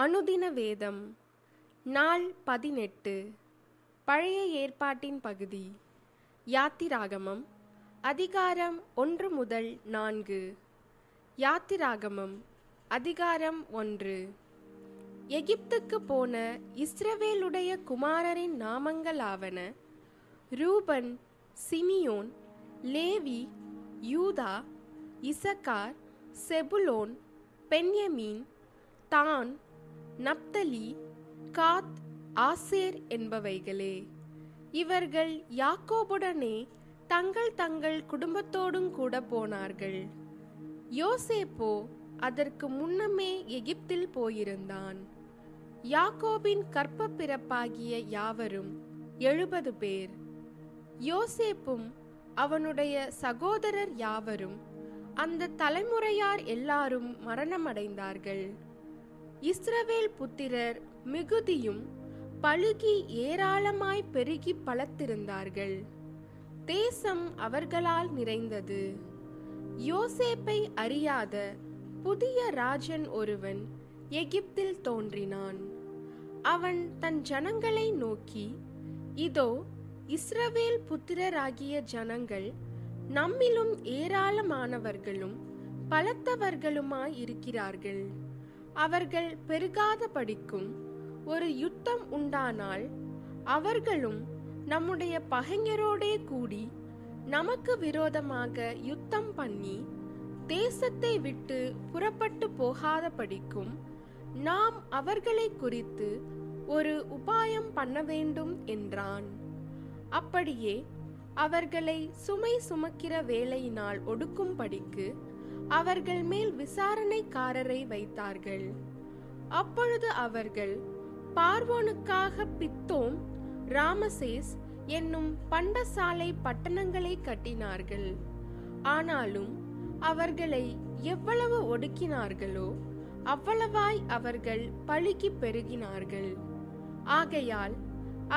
அனுதின வேதம் நாள் பதினெட்டு. பழைய ஏற்பாட்டின் பகுதி யாத்திராகமம் அதிகாரம் ஒன்று முதல் நான்கு. யாத்திராகமம் அதிகாரம் ஒன்று. எகிப்துக்கு போன இஸ்ரவேலுடைய குமாரரின் நாமங்களாவன Reuben Simeon Levi Judah Issachar Zebulun Benjamin Dan Naphtali Gad Asher என்பவைகளே. இவர்கள் யாக்கோபுடனே தங்கள் தங்கள் குடும்பத்தோடும் கூட போனார்கள். யோசேப்போ அதற்கு முன்னமே எகிப்தில் போயிருந்தான். யாக்கோபின் கற்ப பிறப்பாகிய யாவரும் எழுபது பேர். யோசேப்பும் அவனுடைய சகோதரர் யாவரும் அந்த தலைமுறையார் எல்லாரும் மரணமடைந்தார்கள். இஸ்ரவேல் புத்திரர் மிகுதியும் பழுகி ஏராளமாய் பெருகி பலத்திருந்தார்கள். தேசம் அவர்களால் நிறைந்தது. யோசேப்பை அறியாத புதிய ராஜன் ஒருவன் எகிப்தில் தோன்றினான். அவன் தன் ஜனங்களை நோக்கி இதோ இஸ்ரவேல் புத்திரராகிய ஜனங்கள் நம்மிலும் ஏராளமானவர்களும் பலத்தவர்களுமாய் இருக்கிறார்கள் அவர்கள் பெருகாத படிக்கும் ஒரு யுத்தம் உண்டானால் அவர்களும் நம்முடைய பகைஞரோடே கூடி நமக்கு விரோதமாக யுத்தம் பண்ணி தேசத்தை விட்டு புறப்பட்டு போகாத படிக்கும் நாம் அவர்களை குறித்து ஒரு உபாயம் பண்ண வேண்டும் என்றான். அப்படியே அவர்களை சுமை சுமக்கிற வேலையினால் ஒடுக்கும் படிக்கு அவர்கள் மேல் விசாரணைக்காரரை வைத்தார்கள். அப்பொழுது அவர்கள் பார்வோனுக்காக பித்தோம் ராமசேஸ் என்னும் பண்டசாலை பட்டணங்களை கட்டினார்கள். ஆனாலும் அவர்களை எவ்வளவு ஒடுக்கினார்களோ அவ்வளவாய் அவர்கள் பழுகி பெருகினார்கள். ஆகையால்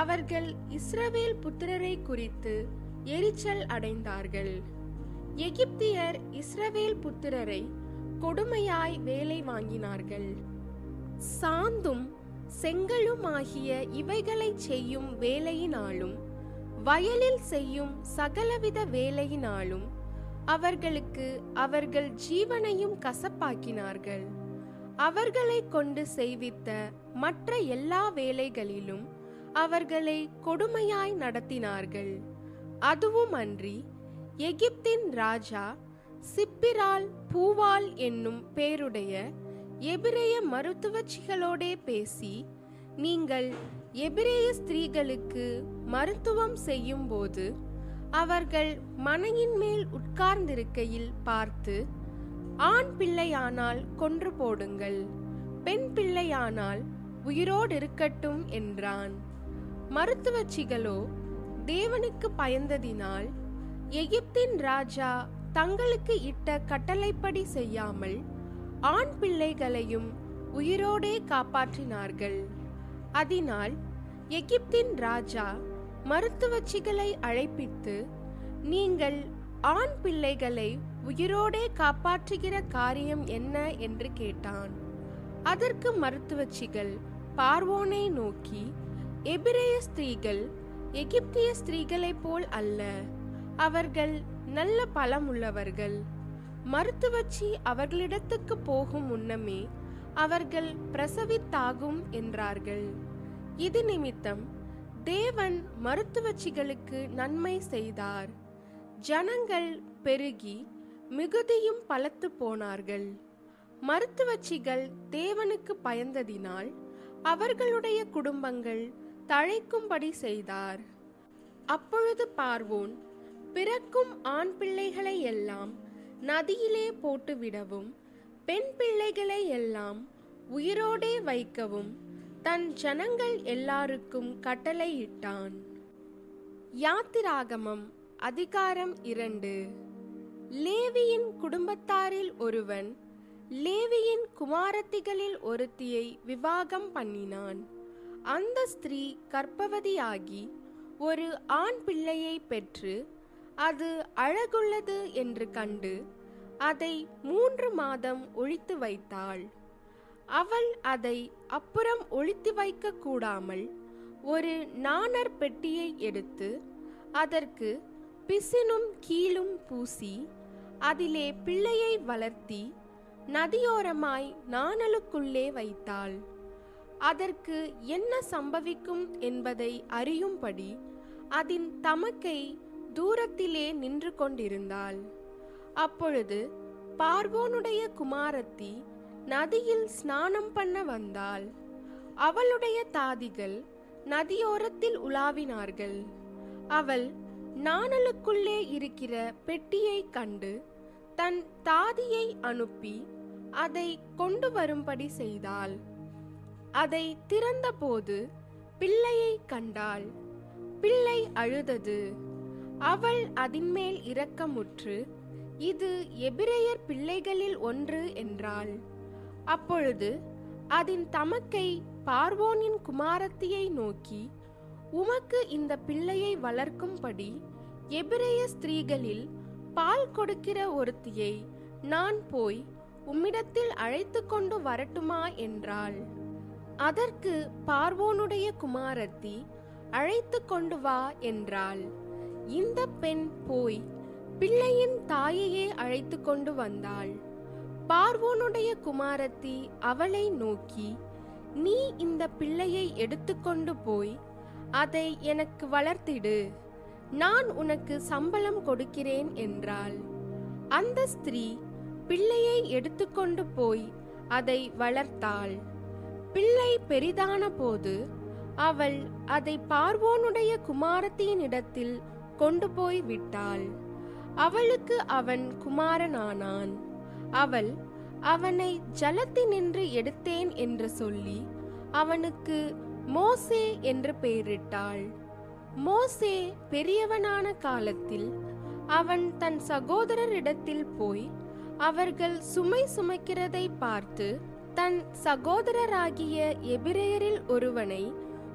அவர்கள் இஸ்ரவேல் புத்திரரை குறித்து எரிச்சல் அடைந்தார்கள். எகிப்தியர் இஸ்ரவேல் புத்திரரை கொடுமையாய் வேலை வாங்கினார்கள். சாந்தும் செங்கலுமாகிய இவைகளை செய்யும் வேலையினாலும் வயலில் செய்யும் சகலவித வேலையினாலும் அவர்களுக்கு அவர்கள் ஜீவனையும் கசப்பாக்கினார்கள். அவர்களை கொண்டு செய்வித்த மற்ற எல்லா வேலைகளிலும் அவர்களை கொடுமையாய் நடத்தினார்கள். அதுவும் அன்றி எகிப்தின் ராஜா சிப்பிரால் பூவால் என்னும் பேருடைய எபிரேய மருத்துவச்சிகளோடே பேசி நீங்கள் எபிரேய ஸ்திரீகளுக்கு மருத்துவம் செய்யும் போது அவர்கள் மனையின் மேல் உட்கார்ந்திருக்கையில் பார்த்து ஆண் பிள்ளையானால் கொன்று போடுங்கள் பெண் பிள்ளையானால் உயிரோடு இருக்கட்டும் என்றான். மருத்துவச்சிகளோ தேவனுக்கு பயந்ததினால் எகிப்தின் ராஜா தங்களுக்கு இட்ட கட்டளைப்படி செய்யாமல் ஆண் பிள்ளைகளையும் உயிரோடே காப்பாற்றினார்கள். அதனால் எகிப்தின் ராஜா மருத்துவச்சிகளை அழைப்பித்து நீங்கள் ஆண் பிள்ளைகளை உயிரோடே காப்பாற்றுகிற காரியம் என்ன? என்று கேட்டான். அதற்கு மருத்துவச்சிகள் பார்வோனை நோக்கி எபிரேய ஸ்திரீகள் எகிப்திய ஸ்திரீகளைப் போல் அல்ல. அவர்கள் நல்ல பலம் உள்ளவர்கள் மருத்துவச்சி அவர்களிடத்துக்கு போகும் முன்னமே அவர்கள் பிரசவித்தாகும் என்றார்கள். இது நிமித்தம் தேவன் மருத்துவச்சிகளுக்கு நன்மை செய்தார். ஜனங்கள் பெருகி மிகுதியும் பலத்து போனார்கள். மருத்துவச்சிகள் தேவனுக்கு பயந்ததினால் அவர்களுடைய குடும்பங்கள் தழைக்கும்படி செய்தார். அப்பொழுது பார்வோன் பிறக்கும் ஆண் பிள்ளைகளை எல்லாம் நதியிலே போட்டுவிடவும் பெண் பிள்ளைகளை எல்லாம் உயிரோடே வைக்கவும் தன் ஜனங்கள் எல்லாருக்கும் கட்டளையிட்டான் யாத்திராகமம் அதிகாரம் இரண்டு. லேவியின் குடும்பத்தாரில் ஒருவன் லேவியின் குமாரத்திகளில் ஒருத்தியை விவாகம் பண்ணினான். அந்த ஸ்திரீ கர்ப்பவதியாகி ஒரு ஆண் பிள்ளையை பெற்று அது அழகுள்ளது என்று கண்டு அதை மூன்று மாதம் ஒழித்து வைத்தாள். அவள் அதை அப்புறம் ஒழித்து வைக்க கூடாமல் ஒரு நாணர் பெட்டியை எடுத்து அதற்கு பிசினும் கீழும் பூசி அதிலே பிள்ளையை வளர்த்தி நதியோரமாய் நாணலுக்குள்ளே வைத்தாள். அதற்கு என்ன சம்பவிக்கும் என்பதை அறியும்படி அதன் தமக்கை தூரத்திலே நின்று கொண்டிருந்தாள். அப்பொழுது பார்வோனுடைய குமாரத்தி நதியில் ஸ்நானம் பண்ண வந்தாள். அவளுடைய தாதிகள் நதியோரத்தில் உலாவினார்கள். அவள் நாணலுக்குள்ளே இருக்கிற பெட்டியை கண்டு தன் தாதியை அனுப்பி அதை கொண்டு வரும்படி செய்தாள். அதை திறந்தபோது பிள்ளையை கண்டாள். பிள்ளை அழுதது. அவள் அதின்மேல் இரக்கமுற்று இது எபிரேயர் பிள்ளைகளில் ஒன்று என்றாள். அப்பொழுது அதன் தமக்கை பார்வோனின் குமாரத்தியை நோக்கி உமக்கு இந்த பிள்ளையை வளர்க்கும்படி எபிரேய ஸ்திரீகளில் பால் கொடுக்கிற ஒருத்தியை நான் போய் உம்மிடத்தில் அழைத்து கொண்டு வரட்டுமா என்றாள். அதற்கு பார்வோனுடைய குமாரத்தி அழைத்து கொண்டு வா என்றாள். இந்த பெண் போய் பிள்ளையின் தாயையே அழைத்து கொண்டு வந்தாள். பார்வோனுடைய குமாரத்தி அவளை நோக்கி நீ இந்த பிள்ளையை எடுத்துக்கொண்டு போய் அதை எனக்கு வளர்த்திடு. நான் உனக்கு சம்பளம் கொடுக்கிறேன் என்றாள். அந்த ஸ்திரீ பிள்ளையை எடுத்துக்கொண்டு போய் அதை வளர்த்தாள். பிள்ளை பெரிதான போது அவள் அதை பார்வோனுடைய குமாரத்தியினிடத்தில் கொண்டு போய் விட்டாள். அவளுக்கு அவன் குமாரனானான். அவள் அவனை ஜலத்தினின்று எடுத்தேன் என்று சொல்லி அவனுக்கு மோசே என்று பெயரிட்டாள். மோசே பெரியவனான காலத்தில் அவன் தன் சகோதரரிடத்தில் போய் அவர்கள் சுமை சுமக்கிறதை பார்த்து தன் சகோதரராகிய எபிரேயரில் ஒருவனை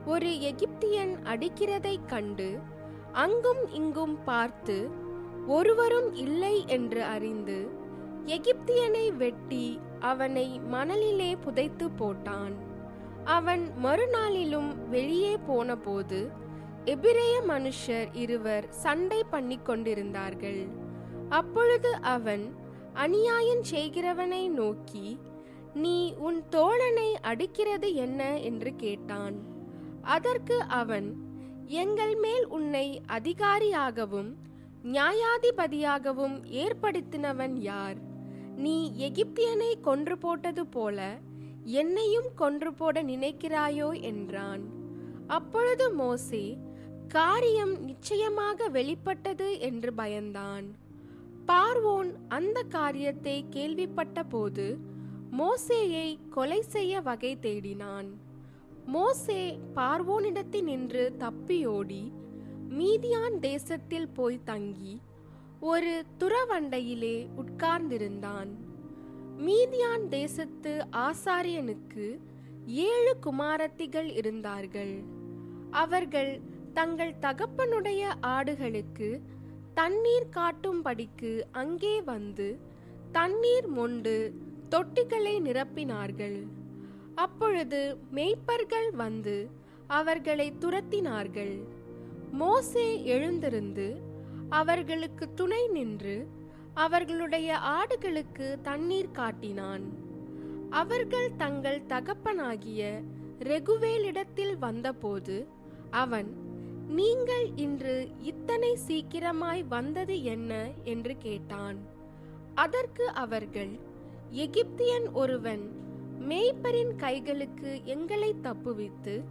ஒரு எகிப்தியன் அடிக்கிறதைக் கண்டு அங்கும் இங்கும் பார்த்து ஒருவரும் இல்லை என்று அறிந்து எகிப்தியனை வெட்டி அவனை மணலிலே புதைத்து போட்டான். அவன் மறுநாளிலும் வெளியே போனபோது எபிரேய மனுஷர் இருவர் சண்டை பண்ணி கொண்டிருந்தார்கள். அப்பொழுது அவன் அநியாயம் செய்கிறவனை நோக்கி நீ உன் தோழனை அடிக்கிறது என்ன? என்று கேட்டான். அதற்கு அவன் எங்கள் மேல் உன்னை அதிகாரியாகவும் நியாயாதிபதியாகவும் ஏற்படுத்தினவன் யார்? நீ எகிப்தியனை கொன்று போட்டது போல என்னையும் கொன்று போட நினைக்கிறாயோ என்றான். அப்பொழுது மோசே காரியம் நிச்சயமாக வெளிப்பட்டது என்று பயந்தான். பார்வோன் அந்த காரியத்தை கேள்விப்பட்ட போது மோசேயை கொலை செய்ய வகை தேடினான். மோசே பார்வோனிடத்தில் நின்று தப்பியோடி மீதியான் தேசத்தில் போய் தங்கி ஒரு துறவண்டையிலே உட்கார்ந்திருந்தான். மீதியான் தேசத்து ஆசாரியனுக்கு ஏழு குமாரத்திகள் இருந்தார்கள். அவர்கள் தங்கள் தகப்பனுடைய ஆடுகளுக்கு தண்ணீர் காட்டும்படிக்கு அங்கே வந்து தண்ணீர் மொண்டு தொட்டிகளை நிரப்பினார்கள். அப்பொழுது மேய்ப்பர்கள் வந்து அவர்களை துரத்தினார்கள். மோசே எழுந்திருந்து அவர்களுக்கு துணை நின்று அவர்களுடைய ஆடுகளுக்கு தண்ணீர் காட்டினான். அவர்கள் தங்கள் தகப்பனாகிய ரெகுவேலிடத்தில் வந்தபோது அவன் நீங்கள் இன்று இத்தனை சீக்கிரமாய் வந்தது என்ன? என்று கேட்டான். அதற்கு அவர்கள் எகிப்தியன் ஒருவன் மேய்ப்பரின் கைகளுக்கு எங்களை தப்புவித்து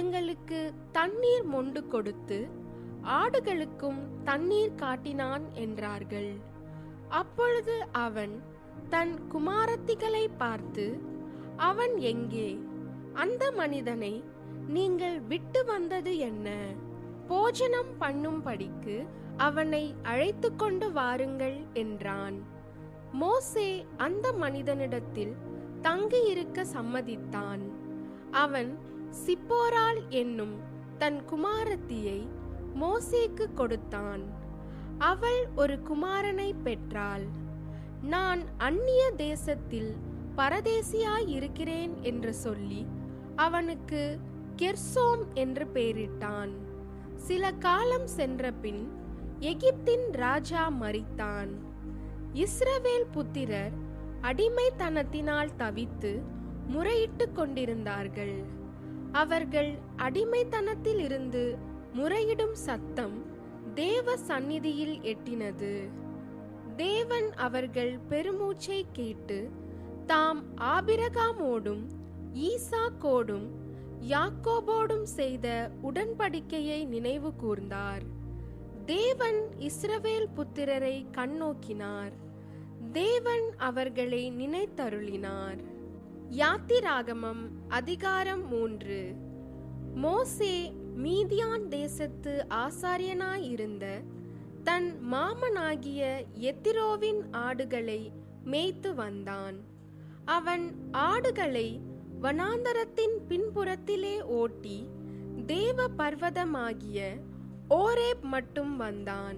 எங்களுக்கு தண்ணீர் மொண்டு கொடுத்து ஆடுகளுக்கும் தண்ணீர் காட்டினான் என்றார்கள். அப்பொழுது அவன் தன் குமாரத்திகளை பார்த்து அவன் எங்கே? அந்த மனிதனை நீங்கள் விட்டு வந்தது என்ன? போஜனம் பண்ணும்படிக்கு அவனை அழைத்து கொண்டு வாருங்கள் என்றான். மோசே அந்த மனிதனிடத்தில் தங்கியிருக்க சம்மதித்தான். அவன் சிப்போரால் என்னும் தன் குமாரத்தியை மோசேக்கு கொடுத்தான். அவள் ஒரு குமாரனை பெற்றாள். நான் அந்நிய தேசத்தில் பரதேசியாய் இருக்கிறேன் என்று சொல்லி அவனுக்கு கெர்சோம் என்று பெயரிட்டான். சில காலம் சென்றபின் எகிப்தின் ராஜா மறித்தான் இஸ்ரவேல் புத்திரர் அடிமைத்தனத்தினால் தவித்து முறையிட்டு கொண்டிருந்தார்கள். அவர்கள் அடிமைத்தனத்தில் இருந்து முறையிடும் சத்தம் தேவ சந்நிதியில் எட்டினது. தேவன் அவர்கள் பெருமூச்சை கேட்டு தாம் ஆபிரகாமோடும் ஈசாக்கோடும் யாக்கோபோடும் செய்த உடன்படிக்கையை நினைவு கூர்ந்தார். தேவன் இஸ்ரவேல் புத்திரரை கண்ணோக்கினார். தேவன் அவர்களை நினைத்தருளினார். யாத்திராகமம் அதிகாரம் மூன்று. மோசே மீதியான் தேசத்து ஆசாரியனாயிருந்த தன் மாமனாகிய எத்திரோவின் ஆடுகளை மேய்த்து வந்தான். அவன் ஆடுகளை வனாந்தரத்தின் பின்புறத்திலே ஓட்டி தேவ பர்வதமாகிய ஓரேப் மட்டும் வந்தான்.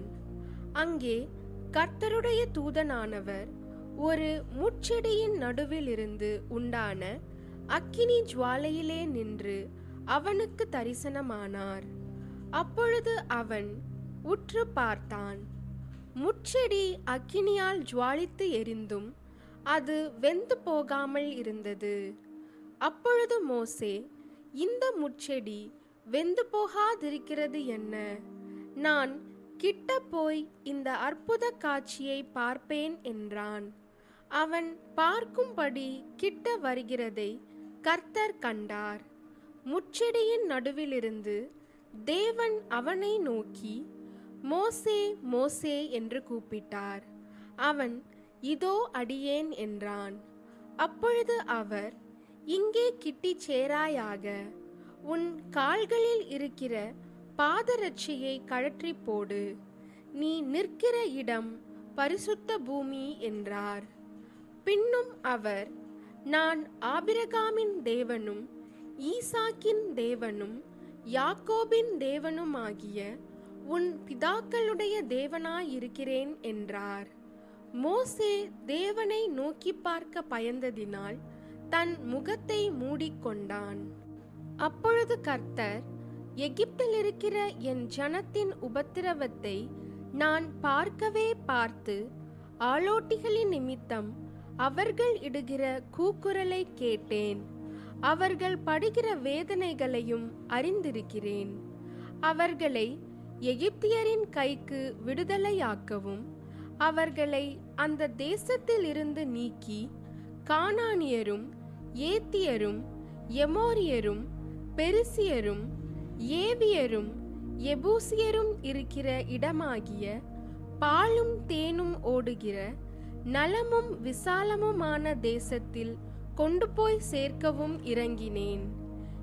அங்கே கர்த்தருடைய தூதனானவர் ஒரு முட்செடியின் நடுவில் இருந்து உண்டான அக்கினி ஜுவாலையிலே நின்று அவனுக்கு தரிசனமானார். அப்பொழுது அவன் உற்று பார்த்தான். முட்செடி அக்கினியால் ஜுவாலித்து எரிந்தும் அது வெந்து போகாமல் இருந்தது. அப்பொழுது மோசே இந்த முட்செடி வெந்து போகாதிருக்கிறது என்ன? நான் கிட்ட போய் இந்த அற்புத காட்சியை பார்ப்பேன் என்றான். அவன் பார்க்கும்படி கிட்ட வருகிறதை கர்த்தர் கண்டார். முச்செடியின் நடுவிலிருந்து தேவன் அவனை நோக்கி மோசே மோசே என்று கூப்பிட்டார். அவன் இதோ அடியேன் என்றான். அப்பொழுது அவர் இங்கே கிட்டி சேராயாக உன் கால்களில் இருக்கிற பாதரட்சியை கழற்றி போடு. நீ நிற்கிற இடம் பரிசுத்த பூமி என்றார். பின்னும் அவர் நான் ஆபிரகாமின் தேவனும் ஈசாக்கின் தேவனும் யாக்கோபின் தேவனுமாகிய உன் பிதாக்களுடைய தேவனாயிருக்கிறேன் என்றார். மோசே தேவனை நோக்கி பார்க்க பயந்ததினால் தன் முகத்தை மூடிக்கொண்டான். அப்பொழுது கர்த்தர் எகிப்தில் இருக்கிற என் ஜனத்தின் உபத்திரவத்தை நான் பார்க்கவே பார்த்து ஆலோட்டிகளின் நிமித்தம் அவர்கள் இடுகிற கூக்குரலை கேட்டேன். அவர்கள் படுகிற வேதனைகளையும் அறிந்திருக்கிறேன். அவர்களை எகிப்தியரின் கைக்கு விடுதலையாக்கவும் அவர்களை அந்த தேசத்தில் இருந்து நீக்கி கானானியரும் ஏத்தியரும் எமோரியரும் பெருசியரும் ஏவியரும் எபூசியரும் இருக்கிற இடமாகிய பாலும் தேனும் ஓடுகிற நலமும் விசாலமுமான தேசத்தில் கொண்டு போய் சேர்க்கவும் இறங்கினேன்.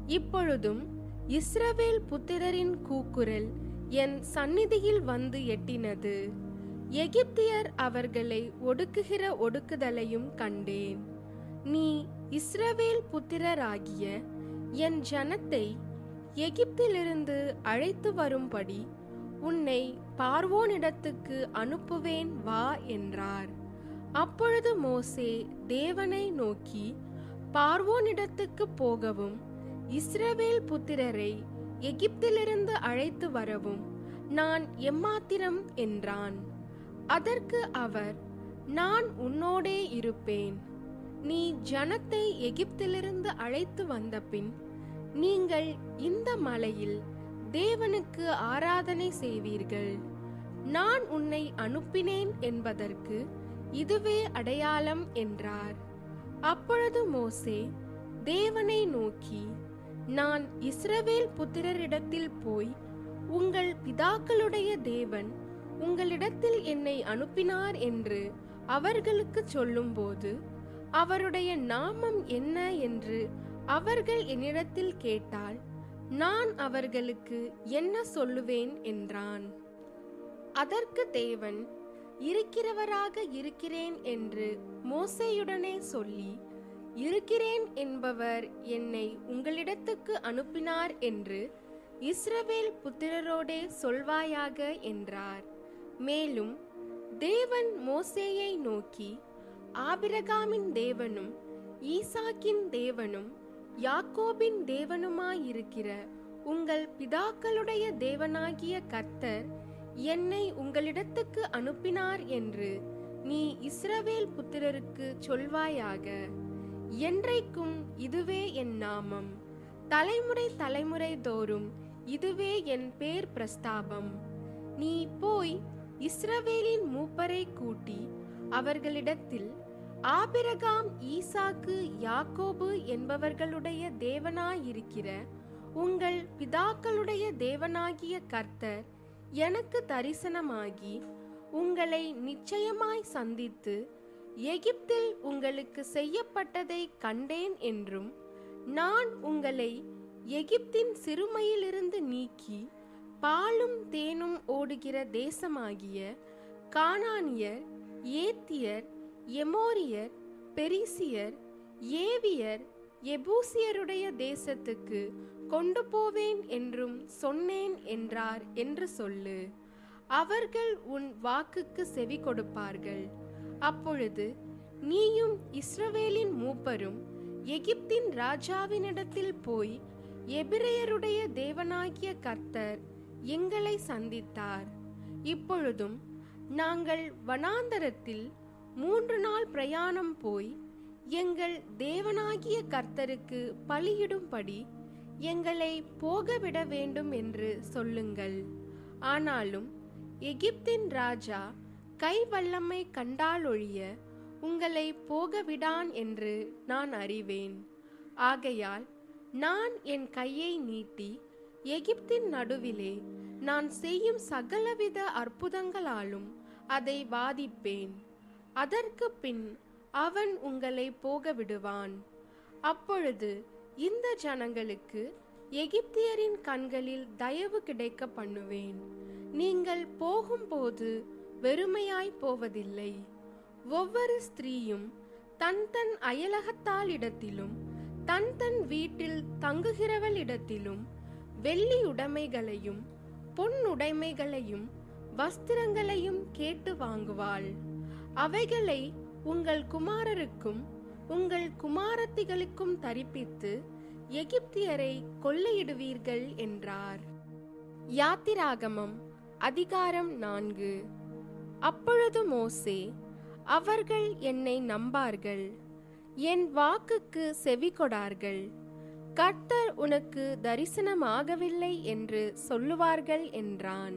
இப்பொழுதும் இஸ்ரவேல் புத்திரரின் கூக்குரல் என் சந்நிதியில் வந்து எட்டினது. எகிப்தியர் அவர்களை ஒடுக்குகிற ஒடுக்குதலையும் கண்டேன். நீ இஸ்ரவேல் புத்திரராகிய என் ஜனத்தை எகிப்திலிருந்து அழைத்து வரும்படி உன்னை பார்வோனிடத்துக்கு அனுப்புவேன் வா என்றார். அப்பொழுது மோசே தேவனை நோக்கி பார்வோனிடத்துக்கு போகவும் இஸ்ரவேல் புத்திரரை எகிப்திலிருந்து அழைத்து வரவும் நான் எம்மாத்திரம் என்றான். அதற்கு அவர் நான் உன்னோடே இருப்பேன். நீ ஜனத்தை எகிப்திலிருந்து அழைத்து வந்தபின் நீங்கள் இந்த மலையில் தேவனுக்கு ஆராதனை செய்வீர்கள். நான் உன்னை அனுப்பினேன் என்பதற்கு இதுவே அடையாளம் என்றார். அப்பொழுது மோசே தேவனை நோக்கி நான் இஸ்ரவேல் புத்திரரிடத்தில் போய் உங்கள் பிதாக்களுடைய தேவன் உங்களிடத்தில் என்னை அனுப்பினார் என்று அவர்களுக்கு சொல்லும்போது அவருடைய நாமம் என்ன என்று அவர்கள் என்னிடத்தில் கேட்டால் நான் அவர்களுக்கு என்ன சொல்லுவேன்? என்றான். அதற்கு தேவன் இருக்கிறவராக இருக்கிறேன் என்று மோசேயுடனே சொல்லி இருக்கிறேன் என்பவர் என்னை உங்களிடத்துக்கு அனுப்பினார் என்று இஸ்ரவேல் புத்திரரோடே சொல்வாயாக என்றார். மேலும் தேவன் மோசேயை நோக்கி ஆபிரகாமின் தேவனும் ஈசாக்கின் தேவனும் யாக்கோபின் தேவனுமாயிருக்கிற உங்கள் பிதாக்களுடைய தேவனாகிய கர்த்தர் என்னை உங்களிடத்துக்கு அனுப்பினார் என்று நீ இஸ்ரவேல் புத்திரருக்கு சொல்வாயாக. என்றைக்கும் இதுவே என் நாமம். தலைமுறை தலைமுறை தோறும் இதுவே என் பேர் பிரஸ்தாபம். நீ போய் இஸ்ரவேலின் மூப்பரை கூட்டி அவர்களிடத்தில் ஆபிரகாம் ஈசாக்கு யாக்கோபு என்பவர்களுடைய தேவனாயிருக்கிற உங்கள் பிதாக்களுடைய தேவனாகிய கர்த்தர் எனக்கு தரிசனமாகி உங்களை நிச்சயமாய் சந்தித்து எகிப்தில் உங்களுக்கு செய்யப்பட்டதை கண்டேன் என்றும் நான் உங்களை எகிப்தின் சிறுமையிலிருந்து நீக்கி பாலும் தேனும் ஓடுகிற தேசமாகிய கானானியர் ஏத்தியர் எமோரியர் பெரிசியர் ஏவியர் எபூசியருடைய தேசத்துக்கு கொண்டு போவேன் என்றும் சொன்னேன் என்றார் என்று சொல்லு. அவர்கள் உன் வாக்குக்கு செவி கொடுப்பார்கள். அப்பொழுது நீயும் இஸ்ரவேலின் மூப்பரும் எகிப்தின் ராஜாவினிடத்தில் போய் எபிரேயருடைய தேவனாகிய கர்த்தர் எங்களை சந்தித்தார். இப்பொழுதும் நாங்கள் வனாந்தரத்தில் மூன்று நாள் பிரயாணம் போய் எங்கள் தேவனாகிய கர்த்தருக்கு பலியிடும்படி எங்களை போகவிட வேண்டும் என்று சொல்லுங்கள். ஆனாலும் எகிப்தின் ராஜா கை வல்லமை கண்டாலொழிய உங்களை போகவிடான் என்று நான் அறிவேன். ஆகையால் நான் என் கையை நீட்டி எகிப்தின் நடுவிலே நான் செய்யும் சகலவித அற்புதங்களாலும் அதை வாதிப்பேன். அதற்கு பின் அவன் உங்களை போக விடுவான் அப்பொழுது இந்த ஜனங்களுக்கு எகிப்தியரின் கண்களில் தயவு கிடைக்க பண்ணுவேன். நீங்கள் போகும்போது வெறுமையாய் போவதில்லை. ஒவ்வொரு ஸ்திரீயும் தன் தன் அயலகத்தாளிடத்திலும் தன் தன் வீட்டில் தங்குகிறவளிடத்திலும் வெள்ளி உடைமைகளையும் பொன் உடைமைகளையும் வஸ்திரங்களையும் கேட்டு வாங்குவாள். அவைகளை உங்கள் குமாரருக்கும் உங்கள் குமாரத்திகளுக்கும் தரிப்பித்து எகிப்தியரை கொள்ளையிடுவீர்கள் என்றார். யாத்திராகமம் அதிகாரம் நான்கு. அப்பொழுது மோசே அவர்கள் என்னை நம்பார்கள் என் வாக்குக்கு செவி கொடார்கள் கர்த்தர் உனக்கு தரிசனமாகவில்லை என்று சொல்லுவார்கள் என்றான்.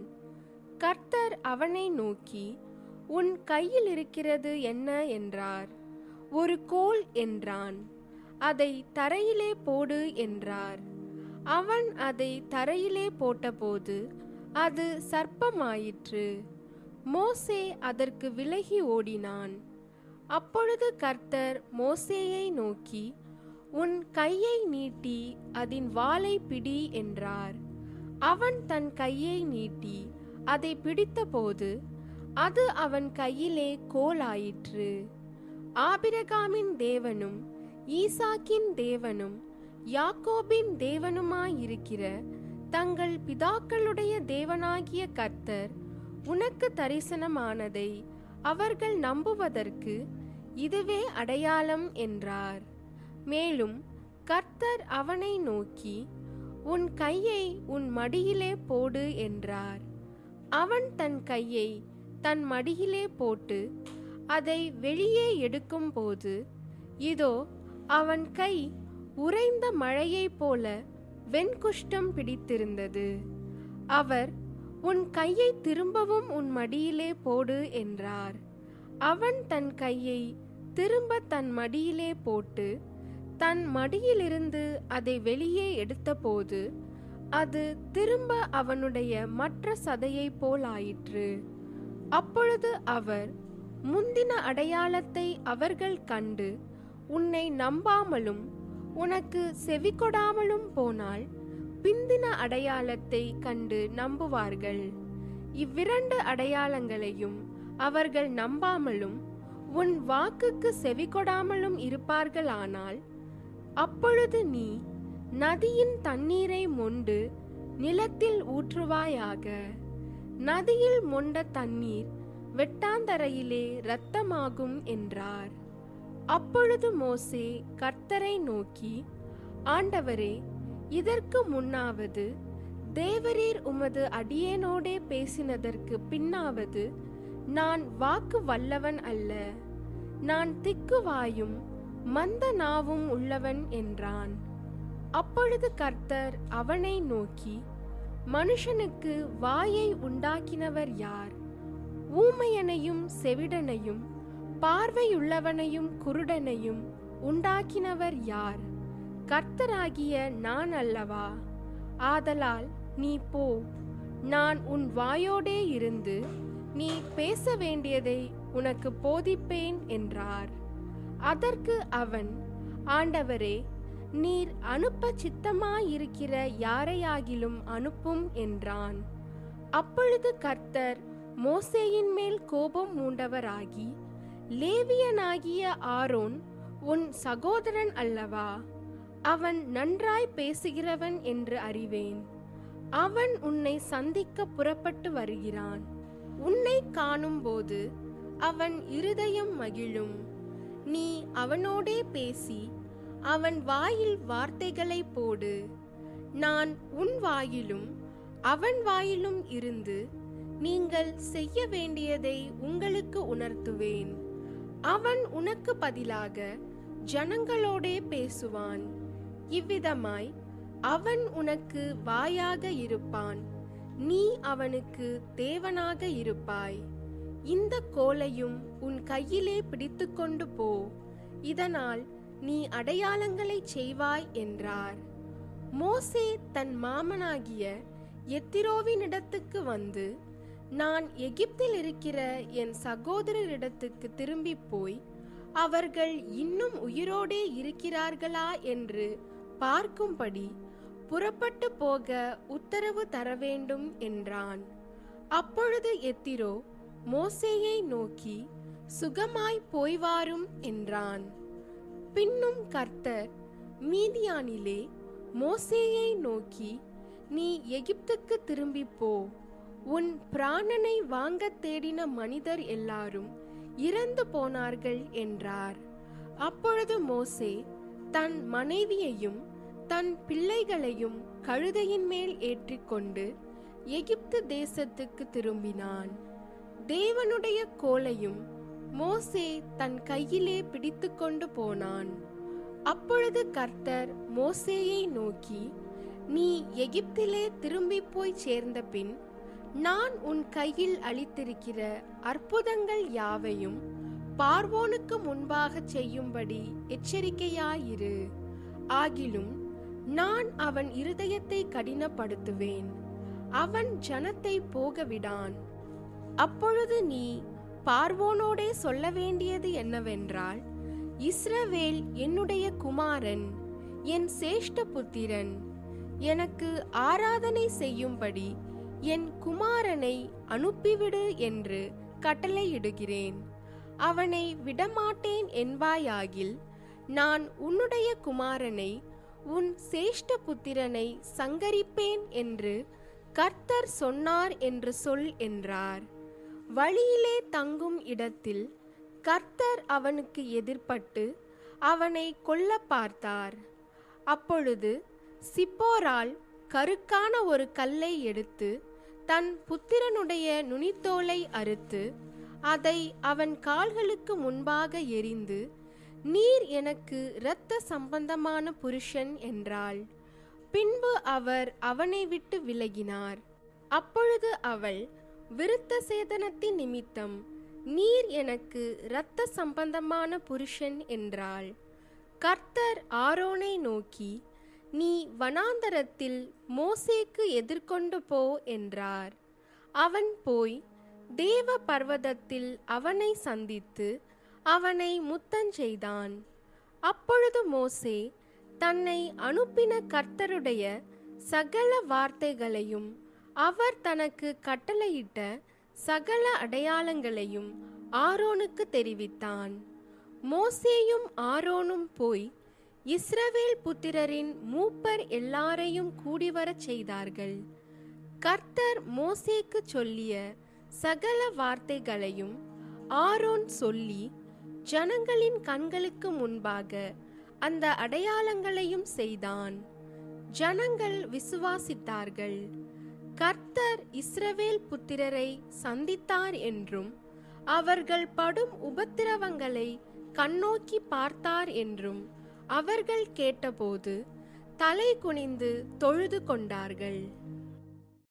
கர்த்தர் அவனை நோக்கி உன் கையில் இருக்கிறது என்ன என்றார். ஒரு கோல் என்றான். அதை தரையிலே போடு என்றார். அவன் அதை தரையிலே போட்டபோது அது சர்ப்பமாயிற்று. மோசே அதற்கு விலகி ஓடினான். அப்பொழுது கர்த்தர் மோசேயை நோக்கி உன் கையை நீட்டி அதன் வாலை பிடி என்றார். அவன் தன் கையை நீட்டி அதை பிடித்தபோது அது அவன் கையிலே கோலாயிற்று. ஆபிரகாமின் தேவனும் ஈசாக்கின் தேவனும் யாக்கோபின் தேவனுமாயிருக்கிற தங்கள் பிதாக்களுடைய தேவனாகிய கர்த்தர் உனக்கு தரிசனமானதை அவர்கள் நம்புவதற்கு இதுவே அடையாளம் என்றார். மேலும் கர்த்தர் அவனை நோக்கி உன் கையை உன் மடியிலே போடு என்றார். அவன் தன் கையை தன் மடியிலே போட்டு அதை வெளியே எடுக்கும்போது இதோ அவன் கை உறைந்த மழையைப் போல வெண்குஷ்டம் பிடித்திருந்தது. அவர் உன் கையை திரும்பவும் உன் மடியிலே போடு என்றார். அவன் தன் கையை திரும்ப தன் மடியிலே போட்டு தன் மடியிலிருந்து அதை வெளியே எடுத்தபோது அது திரும்ப அவனுடைய மற்ற சதையைப் போலாயிற்று. அப்பொழுது அவர் முந்தின அடையாளத்தை அவர்கள் கண்டு உன்னை நம்பாமலும் உனக்கு செவிகொடாமலும் போனால் பிந்தின அடையாளத்தை கண்டு நம்புவார்கள். இவ்விரண்டு அடையாளங்களையும் அவர்கள் நம்பாமலும் உன் வாக்குக்கு செவிகொடாமலும் இருப்பார்களானால் அப்பொழுது நீ நதியின் தண்ணீரை மொண்டு நிலத்தில் ஊற்றுவாயாக. நதியில் மொண்ட தண்ணீர் வெட்டாந்தரையிலே இரத்தமாகும் என்றார். அப்பொழுது மோசே கர்த்தரை நோக்கி ஆண்டவரே இதற்கு முன்னாவது தேவரீர் உமது அடியேனோடே பேசினதற்கு பின்னாவது நான் வாக்கு வல்லவன் அல்ல. நான் திக்குவாயும் மந்த நாவும் உள்ளவன் என்றான். அப்பொழுது கர்த்தர் அவனை நோக்கி மனுஷனுக்கு வாயை உண்டாக்கினவர் யார்? ஊமையனையும் செவிடனையும் பார்வையுள்ளவனையும் குருடனையும் உண்டாக்கினவர் யார்? கர்த்தராகிய நான் அல்லவா? ஆதலால் நீ போ. நான் உன் வாயோடே இருந்து நீ பேச வேண்டியதை உனக்கு போதிப்பேன் என்றார். அதற்கு அவன் ஆண்டவரே நீர் அனுப்ப சித்தமாயிருக்கிற யாரையாகிலும் அனுப்பும் என்றான். அப்பொழுது கர்த்தர் மோசேயின் மேல் கோபம் மூண்டவராகி லேவியனாகிய ஆரோன் உன் சகோதரன் அல்லவா? அவன் நன்றாய் பேசுகிறவன் என்று அறிவேன். அவன் உன்னை சந்திக்க புறப்பட்டு வருகிறான். உன்னை காணும்போது அவன் இருதயம் மகிழும். நீ அவனோடே பேசி அவன் வாயில் வார்த்தைகளை போடு. நான் உன் வாயிலும் அவன் வாயிலும் இருந்து நீங்கள் செய்ய வேண்டியதை உங்களுக்கு உணர்த்துவேன். அவன் உனக்கு பதிலாக ஜனங்களோடே பேசுவான். இவ்விதமாய் அவன் உனக்கு வாயாக இருப்பான். நீ அவனுக்கு தேவனாக இருப்பாய். இந்த கோலையும் உன் கையிலே பிடித்துக்கொண்டு போ. இதனால் நீ அடையாளங்களை செய்வாய் என்றார். மோசே தன் மாமனாகிய எத்திரோவினிடத்துக்கு வந்து நான் எகிப்தில் இருக்கிற என் சகோதரரிடத்துக்கு திரும்பி போய் அவர்கள் இன்னும் உயிரோடே இருக்கிறார்களா என்று பார்க்கும்படி புறப்பட்டு போக உத்தரவு தர வேண்டும் என்றான். அப்பொழுது எத்திரோ மோசேயை நோக்கி சுகமாய் போய்வாரும் என்றான். பின்னும் கர்த்தர் மீதியானிலே மோசேயை நோக்கி நீ எகிப்துக்கு திரும்பி போ. உன் பிராணனை வாங்க தேடின மனிதர் எல்லாரும் இறந்து போனார்கள் என்றார். அப்பொழுது மோசே தன் மனைவியையும் தன் பிள்ளைகளையும் கழுதையின் மேல் ஏற்றிக்கொண்டு எகிப்து தேசத்துக்கு திரும்பினான். தேவனுடைய கோலையும் மோசே தன் கையிலே பிடித்துக்கொண்டு போனான். அப்பொழுது கர்த்தர் மோசேயை நோக்கி நீ எகிப்திலே திரும்பி போய் சேர்ந்த பின் நான் உன் கையில் அளித்திருக்கிற அற்புதங்கள் யாவையும் பார்வோனுக்கு முன்பாக செய்யும்படி எச்சரிக்கையாயிரு. ஆகிலும் நான் அவன் இருதயத்தை கடினப்படுத்துவேன். அவன் ஜனத்தை போகவிடான். அப்பொழுது நீ பார்வோனோடே சொல்ல வேண்டியது என்னவென்றால் இஸ்ரவேல் என்னுடைய குமாரன் என் சேஷ்ட புத்திரன் எனக்கு ஆராதனை செய்யும்படி என் குமாரனை அனுப்பிவிடு என்று கட்டளையிடுகிறேன். அவனை விடமாட்டேன் என்பாயாகில் நான் உன்னுடைய குமாரனை உன் சேஷ்ட புத்திரனை சங்கரிப்பேன் என்று கர்த்தர் சொன்னார் என்று சொல் என்றார். வழியிலே தங்கும் இடத்தில் கர்த்தர் அவனுக்கு எதிர்ப்பட்டு அவனை கொல்ல பார்த்தார். அப்பொழுது சிப்போரால் கருக்கான ஒரு கல்லை எடுத்து தன் புத்திரனுடைய நுனித்தோலை அறுத்து அதை அவன் கால்களுக்கு முன்பாக எரிந்து நீர் எனக்கு இரத்த சம்பந்தமான புருஷன் என்றாள். பின்பு அவர் அவனை விட்டு விலகினார். அப்பொழுது அவள் விருத்த சேதனத்தின் நிமித்தம் நீர் எனக்கு இரத்த சம்பந்தமான புருஷன் என்றாள். கர்த்தர் ஆரோனை நோக்கி நீ வனாந்தரத்தில் மோசேக்கு எதிர்கொண்டு போ என்றார். அவன் போய் தேவ பர்வதத்தில் அவனை சந்தித்து அவனை முத்தஞ்செய்தான் அப்பொழுது மோசே தன்னை அனுப்பின கர்த்தருடைய சகல வார்த்தைகளையும் அவர் தனக்கு கட்டளையிட்ட சகல அடையாளங்களையும் ஆரோனுக்கு தெரிவித்தான். மோசேயும் ஆரோனும் போய் இஸ்ரவேல் புத்திரரின் மூப்பர் எல்லாரையும் கூடிவரச் செய்தார்கள். கர்த்தர் மோசேக்கு சொல்லிய சகல வார்த்தைகளையும் ஆரோன் சொல்லி ஜனங்களின் கண்களுக்கு முன்பாக அந்த அடையாளங்களையும் செய்தான். ஜனங்கள் விசுவாசித்தார்கள். கர்த்தர் இஸ்ரவேல் புத்திரரை சந்தித்தார் என்றும் அவர்கள் படும் உபத்திரவங்களை கண்ணோக்கி பார்த்தார் என்றும் அவர்கள் கேட்டபோது தலை குனிந்து தொழுது கொண்டார்கள்.